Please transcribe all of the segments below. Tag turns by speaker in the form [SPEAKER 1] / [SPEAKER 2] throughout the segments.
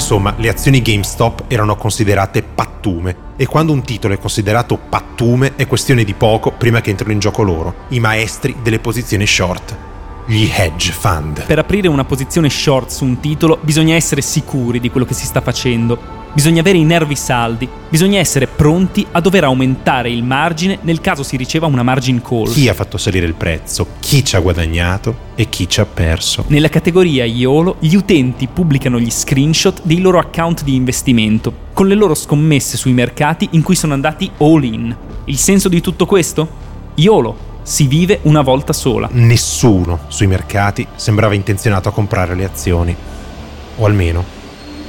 [SPEAKER 1] Insomma, le azioni GameStop erano considerate pattume e quando un titolo è considerato pattume è questione di poco prima che entrino in gioco loro, i maestri delle posizioni short, gli hedge fund.
[SPEAKER 2] Per aprire una posizione short su un titolo bisogna essere sicuri di quello che si sta facendo Bisogna avere i nervi saldi, bisogna essere pronti a dover aumentare il margine nel caso si riceva una margin call.
[SPEAKER 1] Chi ha fatto salire il prezzo, chi ci ha guadagnato e chi ci ha perso.
[SPEAKER 2] Nella categoria IOLO gli utenti pubblicano gli screenshot dei loro account di investimento, con le loro scommesse sui mercati in cui sono andati all in. Il senso di tutto questo? IOLO, si vive una volta sola.
[SPEAKER 1] Nessuno sui mercati sembrava intenzionato a comprare le azioni. O almeno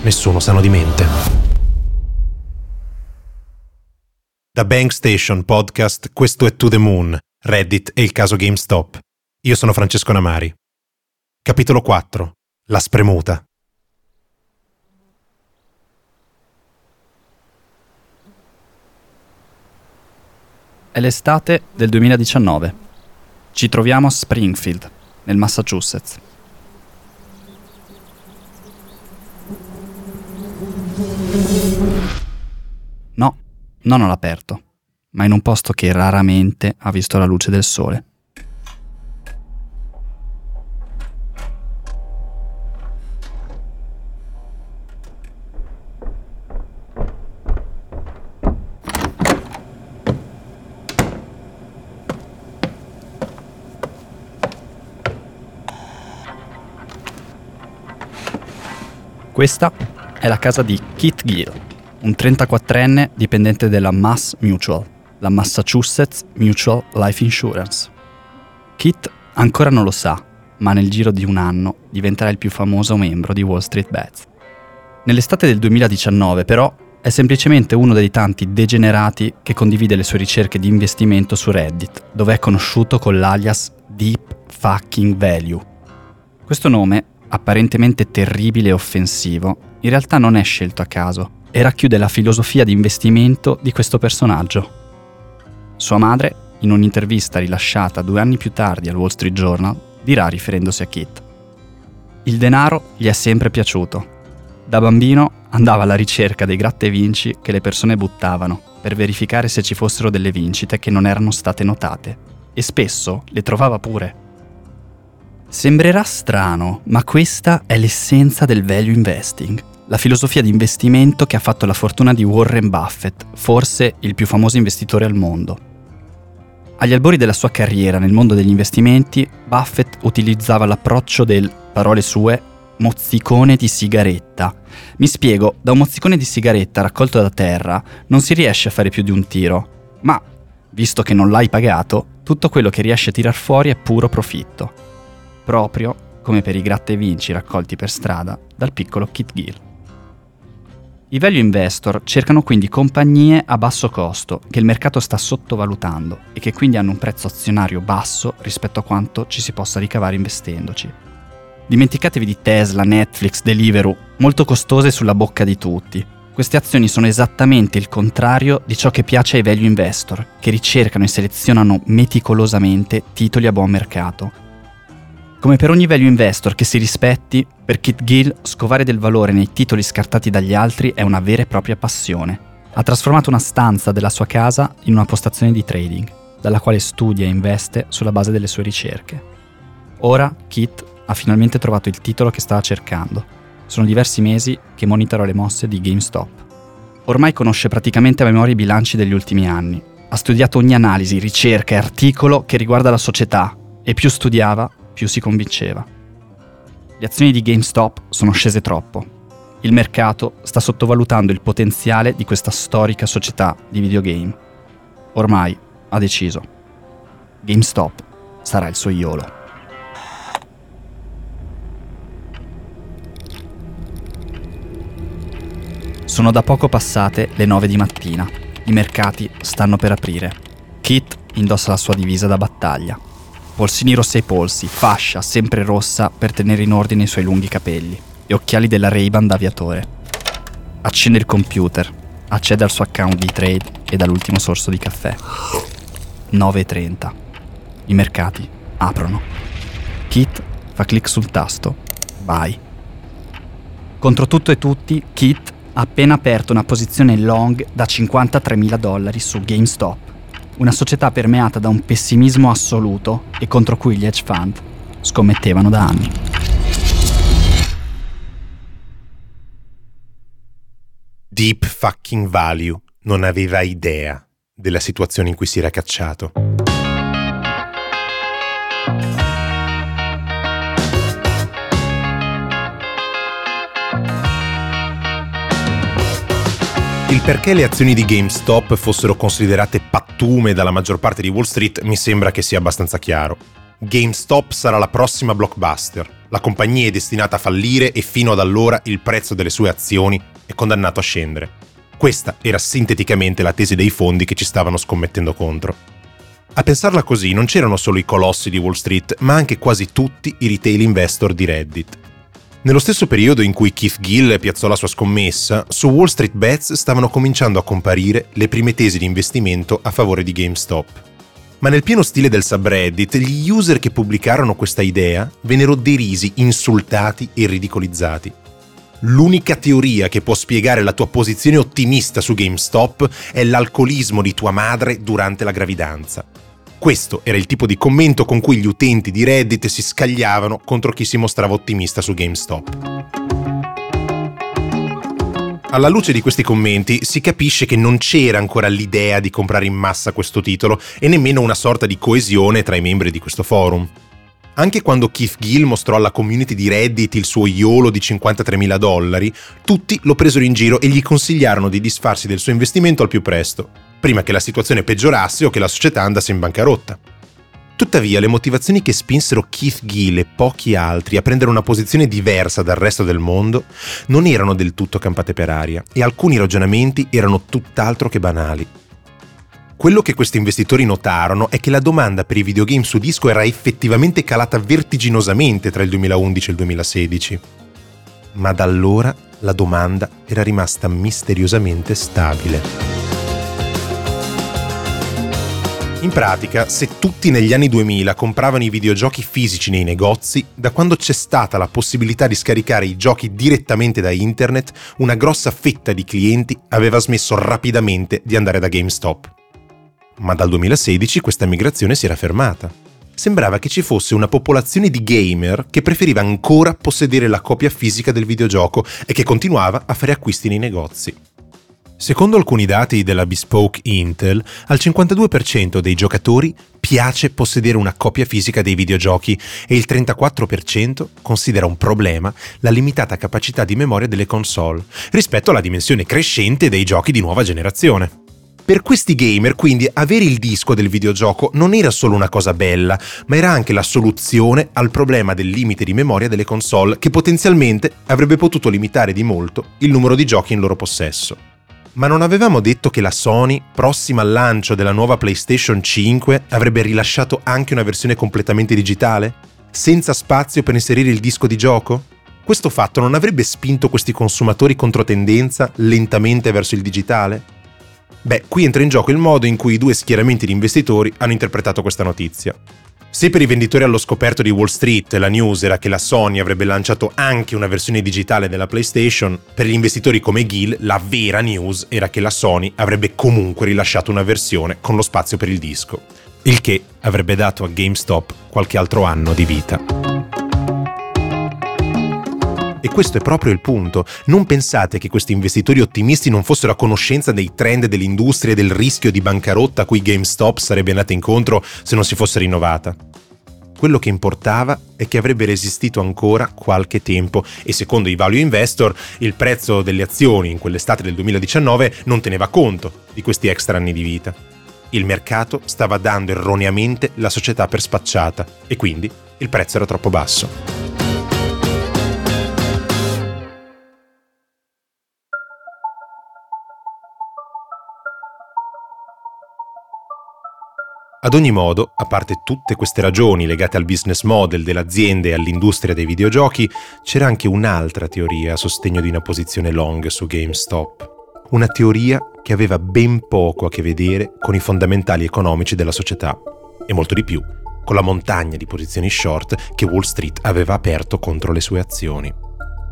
[SPEAKER 1] nessuno sano di mente. Da Bank Station Podcast, questo è To The Moon, Reddit e il caso GameStop. Io sono Francesco Namari. Capitolo 4. La spremuta.
[SPEAKER 3] È l'estate del 2019. Ci troviamo a Springfield, nel Massachusetts. No, non all'aperto, ma in un posto che raramente ha visto la luce del sole. Questa è la casa di Keith Gill, un 34enne dipendente della Mass Mutual, la Massachusetts Mutual Life Insurance. Keith ancora non lo sa, ma nel giro di un anno diventerà il più famoso membro di Wall Street Bets. Nell'estate del 2019, però, è semplicemente uno dei tanti degenerati che condivide le sue ricerche di investimento su Reddit, dove è conosciuto con l'alias Deep Fucking Value. Questo nome, apparentemente terribile e offensivo, in realtà non è scelto a caso e racchiude la filosofia di investimento di questo personaggio. Sua madre, in un'intervista rilasciata due anni più tardi al Wall Street Journal, dirà riferendosi a Kit. Il denaro gli è sempre piaciuto. Da bambino andava alla ricerca dei gratta e vinci che le persone buttavano per verificare se ci fossero delle vincite che non erano state notate e spesso le trovava pure. Sembrerà strano, ma questa è l'essenza del value investing la filosofia di investimento che ha fatto la fortuna di Warren Buffett, forse il più famoso investitore al mondo. Agli albori della sua carriera nel mondo degli investimenti, Buffett utilizzava l'approccio del, parole sue, mozzicone di sigaretta. Mi spiego, da un mozzicone di sigaretta raccolto da terra non si riesce a fare più di un tiro, ma, visto che non l'hai pagato, tutto quello che riesce a tirar fuori è puro profitto. Proprio come per i gratta vinci raccolti per strada dal piccolo Kit Gill. I value investor cercano quindi compagnie a basso costo che il mercato sta sottovalutando e che quindi hanno un prezzo azionario basso rispetto a quanto ci si possa ricavare investendoci. Dimenticatevi di Tesla, Netflix, Deliveroo, molto costose sulla bocca di tutti. Queste azioni sono esattamente il contrario di ciò che piace ai value investor, che ricercano e selezionano meticolosamente titoli a buon mercato come per ogni value investor che si rispetti, per Kit Gill scovare del valore nei titoli scartati dagli altri è una vera e propria passione. Ha trasformato una stanza della sua casa in una postazione di trading, dalla quale studia e investe sulla base delle sue ricerche. Ora Kit ha finalmente trovato il titolo che stava cercando. Sono diversi mesi che monitora le mosse di GameStop. Ormai conosce praticamente a memoria i bilanci degli ultimi anni. Ha studiato ogni analisi, ricerca e articolo che riguarda la società e più studiava, più si convinceva. Le azioni di GameStop sono scese troppo. Il mercato sta sottovalutando il potenziale di questa storica società di videogame. Ormai ha deciso. GameStop sarà il suo IOLO. Sono da poco passate le 9 di mattina. I mercati stanno per aprire. Kit indossa la sua divisa da battaglia polsini rossi ai polsi, fascia sempre rossa per tenere in ordine i suoi lunghi capelli e occhiali della Ray-Ban da aviatore. Accende il computer, accede al suo account di trade e dall'ultimo sorso di caffè. 9.30. I mercati aprono. Kit fa clic sul tasto. Buy. Contro tutto e tutti, Kit ha appena aperto una posizione long da 53.000 dollari su GameStop, una società permeata da un pessimismo assoluto e contro cui gli hedge fund scommettevano da anni.
[SPEAKER 1] Deep fucking value non aveva idea della situazione in cui si era cacciato. Il perché le azioni di GameStop fossero considerate pattume dalla maggior parte di Wall Street mi sembra che sia abbastanza chiaro. GameStop sarà la prossima blockbuster. La compagnia è destinata a fallire e fino ad allora il prezzo delle sue azioni è condannato a scendere. Questa era sinteticamente la tesi dei fondi che ci stavano scommettendo contro. A pensarla così non c'erano solo i colossi di Wall Street, ma anche quasi tutti i retail investor di Reddit. Nello stesso periodo in cui Keith Gill piazzò la sua scommessa, su Wall Street Bets stavano cominciando a comparire le prime tesi di investimento a favore di GameStop. Ma nel pieno stile del subreddit, gli user che pubblicarono questa idea vennero derisi, insultati e ridicolizzati. L'unica teoria che può spiegare la tua posizione ottimista su GameStop è l'alcolismo di tua madre durante la gravidanza. Questo era il tipo di commento con cui gli utenti di Reddit si scagliavano contro chi si mostrava ottimista su GameStop. Alla luce di questi commenti si capisce che non c'era ancora l'idea di comprare in massa questo titolo e nemmeno una sorta di coesione tra i membri di questo forum. Anche quando Keith Gill mostrò alla community di Reddit il suo IOLO di 53.000 dollari, tutti lo presero in giro e gli consigliarono di disfarsi del suo investimento al più presto prima che la situazione peggiorasse o che la società andasse in bancarotta. Tuttavia, le motivazioni che spinsero Keith Gill e pochi altri a prendere una posizione diversa dal resto del mondo non erano del tutto campate per aria e alcuni ragionamenti erano tutt'altro che banali. Quello che questi investitori notarono è che la domanda per i videogame su disco era effettivamente calata vertiginosamente tra il 2011 e il 2016. Ma da allora la domanda era rimasta misteriosamente stabile. In pratica, se tutti negli anni 2000 compravano i videogiochi fisici nei negozi, da quando c'è stata la possibilità di scaricare i giochi direttamente da internet, una grossa fetta di clienti aveva smesso rapidamente di andare da GameStop. Ma dal 2016 questa migrazione si era fermata. Sembrava che ci fosse una popolazione di gamer che preferiva ancora possedere la copia fisica del videogioco e che continuava a fare acquisti nei negozi. Secondo alcuni dati della Bespoke Intel, al 52% dei giocatori piace possedere una copia fisica dei videogiochi e il 34% considera un problema la limitata capacità di memoria delle console rispetto alla dimensione crescente dei giochi di nuova generazione. Per questi gamer quindi avere il disco del videogioco non era solo una cosa bella, ma era anche la soluzione al problema del limite di memoria delle console che potenzialmente avrebbe potuto limitare di molto il numero di giochi in loro possesso. Ma non avevamo detto che la Sony, prossima al lancio della nuova PlayStation 5, avrebbe rilasciato anche una versione completamente digitale? Senza spazio per inserire il disco di gioco? Questo fatto non avrebbe spinto questi consumatori contro tendenza lentamente verso il digitale? Beh, qui entra in gioco il modo in cui i due schieramenti di investitori hanno interpretato questa notizia. Se per i venditori allo scoperto di Wall Street la news era che la Sony avrebbe lanciato anche una versione digitale della PlayStation, per gli investitori come Gil la vera news era che la Sony avrebbe comunque rilasciato una versione con lo spazio per il disco, il che avrebbe dato a GameStop qualche altro anno di vita. Questo è proprio il punto. Non pensate che questi investitori ottimisti non fossero a conoscenza dei trend dell'industria e del rischio di bancarotta a cui GameStop sarebbe andata incontro se non si fosse rinnovata. Quello che importava è che avrebbe resistito ancora qualche tempo e secondo i value investor il prezzo delle azioni in quell'estate del 2019 non teneva conto di questi extra anni di vita. Il mercato stava dando erroneamente la società per spacciata e quindi il prezzo era troppo basso. Ad ogni modo, a parte tutte queste ragioni legate al business model dell'azienda e all'industria dei videogiochi, c'era anche un'altra teoria a sostegno di una posizione long su GameStop. Una teoria che aveva ben poco a che vedere con i fondamentali economici della società e molto di più con la montagna di posizioni short che Wall Street aveva aperto contro le sue azioni.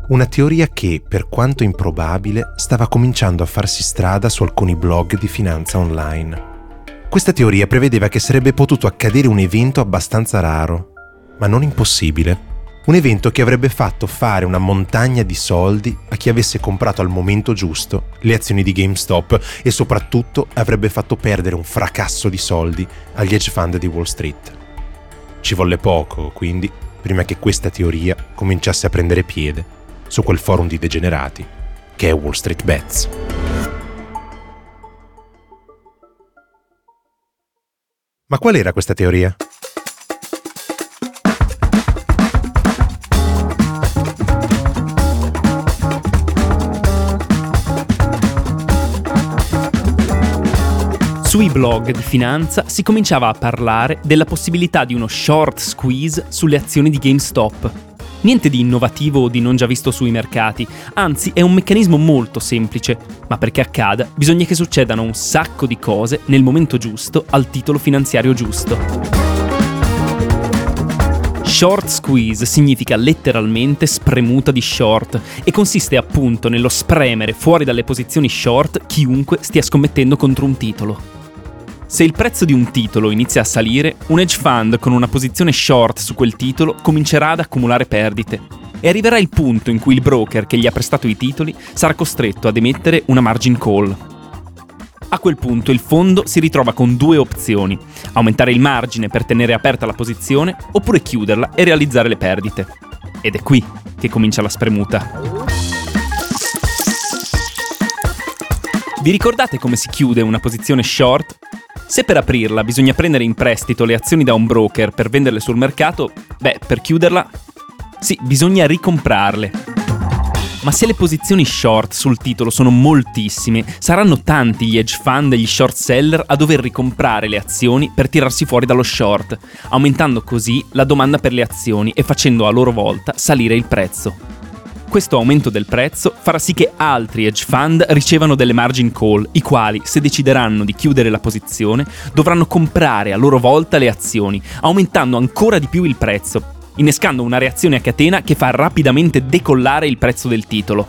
[SPEAKER 1] Una teoria che, per quanto improbabile, stava cominciando a farsi strada su alcuni blog di finanza online. Questa teoria prevedeva che sarebbe potuto accadere un evento abbastanza raro, ma non impossibile. Un evento che avrebbe fatto fare una montagna di soldi a chi avesse comprato al momento giusto le azioni di GameStop e soprattutto avrebbe fatto perdere un fracasso di soldi agli hedge fund di Wall Street. Ci volle poco, quindi, prima che questa teoria cominciasse a prendere piede su quel forum di degenerati che è Wall Street Bets. Ma qual era questa teoria?
[SPEAKER 2] Sui blog di finanza si cominciava a parlare della possibilità di uno short squeeze sulle azioni di GameStop, Niente di innovativo o di non già visto sui mercati, anzi è un meccanismo molto semplice, ma perché accada bisogna che succedano un sacco di cose nel momento giusto al titolo finanziario giusto. Short squeeze significa letteralmente spremuta di short e consiste appunto nello spremere fuori dalle posizioni short chiunque stia scommettendo contro un titolo. Se il prezzo di un titolo inizia a salire, un hedge fund con una posizione short su quel titolo comincerà ad accumulare perdite e arriverà il punto in cui il broker che gli ha prestato i titoli sarà costretto ad emettere una margin call. A quel punto il fondo si ritrova con due opzioni, aumentare il margine per tenere aperta la posizione oppure chiuderla e realizzare le perdite. Ed è qui che comincia la spremuta. Vi ricordate come si chiude una posizione short? Se per aprirla bisogna prendere in prestito le azioni da un broker per venderle sul mercato, beh, per chiuderla, sì, bisogna ricomprarle. Ma se le posizioni short sul titolo sono moltissime, saranno tanti gli hedge fund e gli short seller a dover ricomprare le azioni per tirarsi fuori dallo short, aumentando così la domanda per le azioni e facendo a loro volta salire il prezzo. Questo aumento del prezzo farà sì che altri hedge fund ricevano delle margin call, i quali, se decideranno di chiudere la posizione, dovranno comprare a loro volta le azioni, aumentando ancora di più il prezzo, innescando una reazione a catena che fa rapidamente decollare il prezzo del titolo.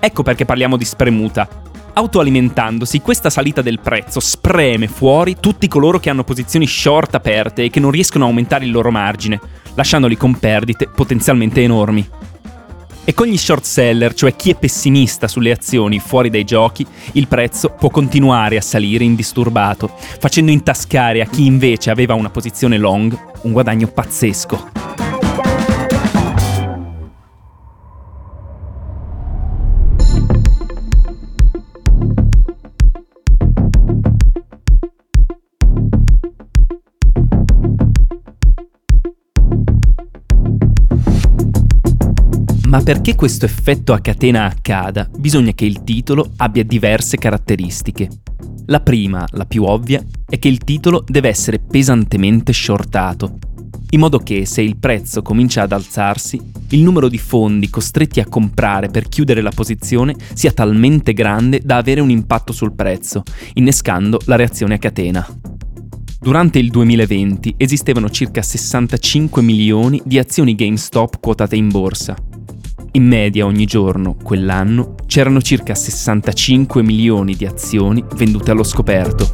[SPEAKER 2] Ecco perché parliamo di spremuta. Autoalimentandosi, questa salita del prezzo spreme fuori tutti coloro che hanno posizioni short aperte e che non riescono a aumentare il loro margine, lasciandoli con perdite potenzialmente enormi. E con gli short seller, cioè chi è pessimista sulle azioni fuori dai giochi, il prezzo può continuare a salire indisturbato, facendo intascare a chi invece aveva una posizione long un guadagno pazzesco. Perché questo effetto a catena accada, bisogna che il titolo abbia diverse caratteristiche. La prima, la più ovvia, è che il titolo deve essere pesantemente shortato, in modo che se il prezzo comincia ad alzarsi, il numero di fondi costretti a comprare per chiudere la posizione sia talmente grande da avere un impatto sul prezzo, innescando la reazione a catena. Durante il 2020 esistevano circa 65 milioni di azioni GameStop quotate in borsa, in media ogni giorno, quell'anno, c'erano circa 65 milioni di azioni vendute allo scoperto.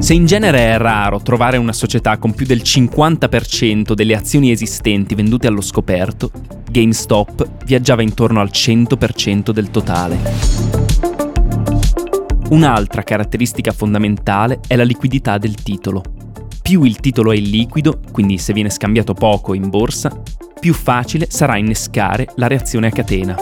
[SPEAKER 2] Se in genere è raro trovare una società con più del 50% delle azioni esistenti vendute allo scoperto, GameStop viaggiava intorno al 100% del totale. Un'altra caratteristica fondamentale è la liquidità del titolo. Più il titolo è illiquido, quindi se viene scambiato poco in borsa, più facile sarà innescare la reazione a catena.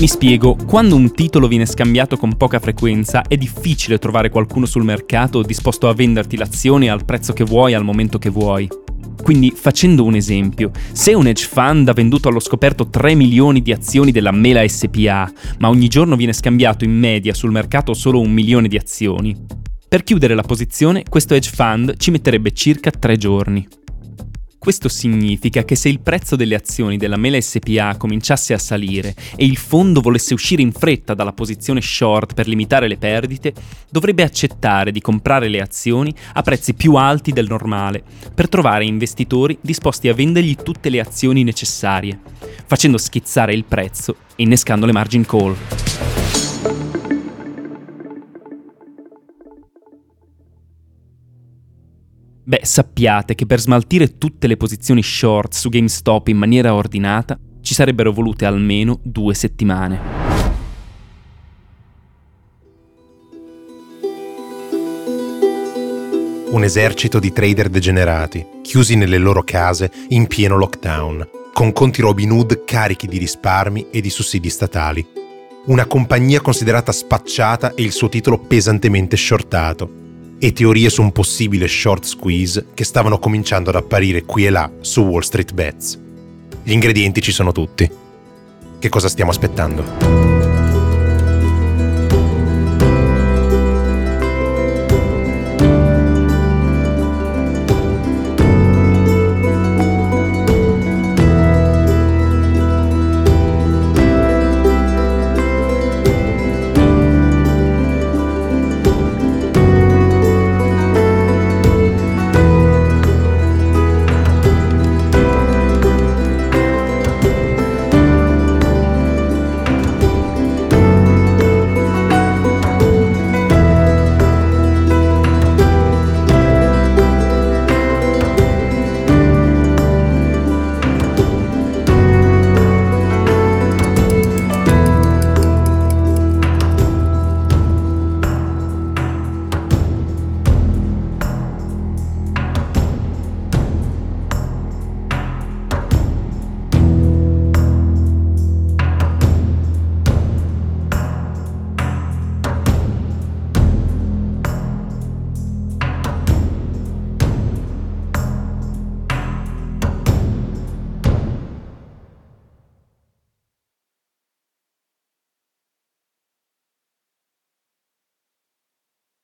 [SPEAKER 2] Mi spiego, quando un titolo viene scambiato con poca frequenza è difficile trovare qualcuno sul mercato disposto a venderti l'azione al prezzo che vuoi al momento che vuoi. Quindi, facendo un esempio, se un hedge fund ha venduto allo scoperto 3 milioni di azioni della Mela SPA, ma ogni giorno viene scambiato in media sul mercato solo un milione di azioni, per chiudere la posizione questo hedge fund ci metterebbe circa 3 giorni. Questo significa che se il prezzo delle azioni della Mela SPA cominciasse a salire e il fondo volesse uscire in fretta dalla posizione short per limitare le perdite, dovrebbe accettare di comprare le azioni a prezzi più alti del normale per trovare investitori disposti a vendergli tutte le azioni necessarie, facendo schizzare il prezzo e innescando le margin call. Beh, sappiate che per smaltire tutte le posizioni short su GameStop in maniera ordinata ci sarebbero volute almeno due settimane.
[SPEAKER 1] Un esercito di trader degenerati, chiusi nelle loro case in pieno lockdown, con conti Robin Hood carichi di risparmi e di sussidi statali. Una compagnia considerata spacciata e il suo titolo pesantemente shortato, e teorie su un possibile short squeeze che stavano cominciando ad apparire qui e là su Wall Street Bets. Gli ingredienti ci sono tutti. Che cosa stiamo aspettando?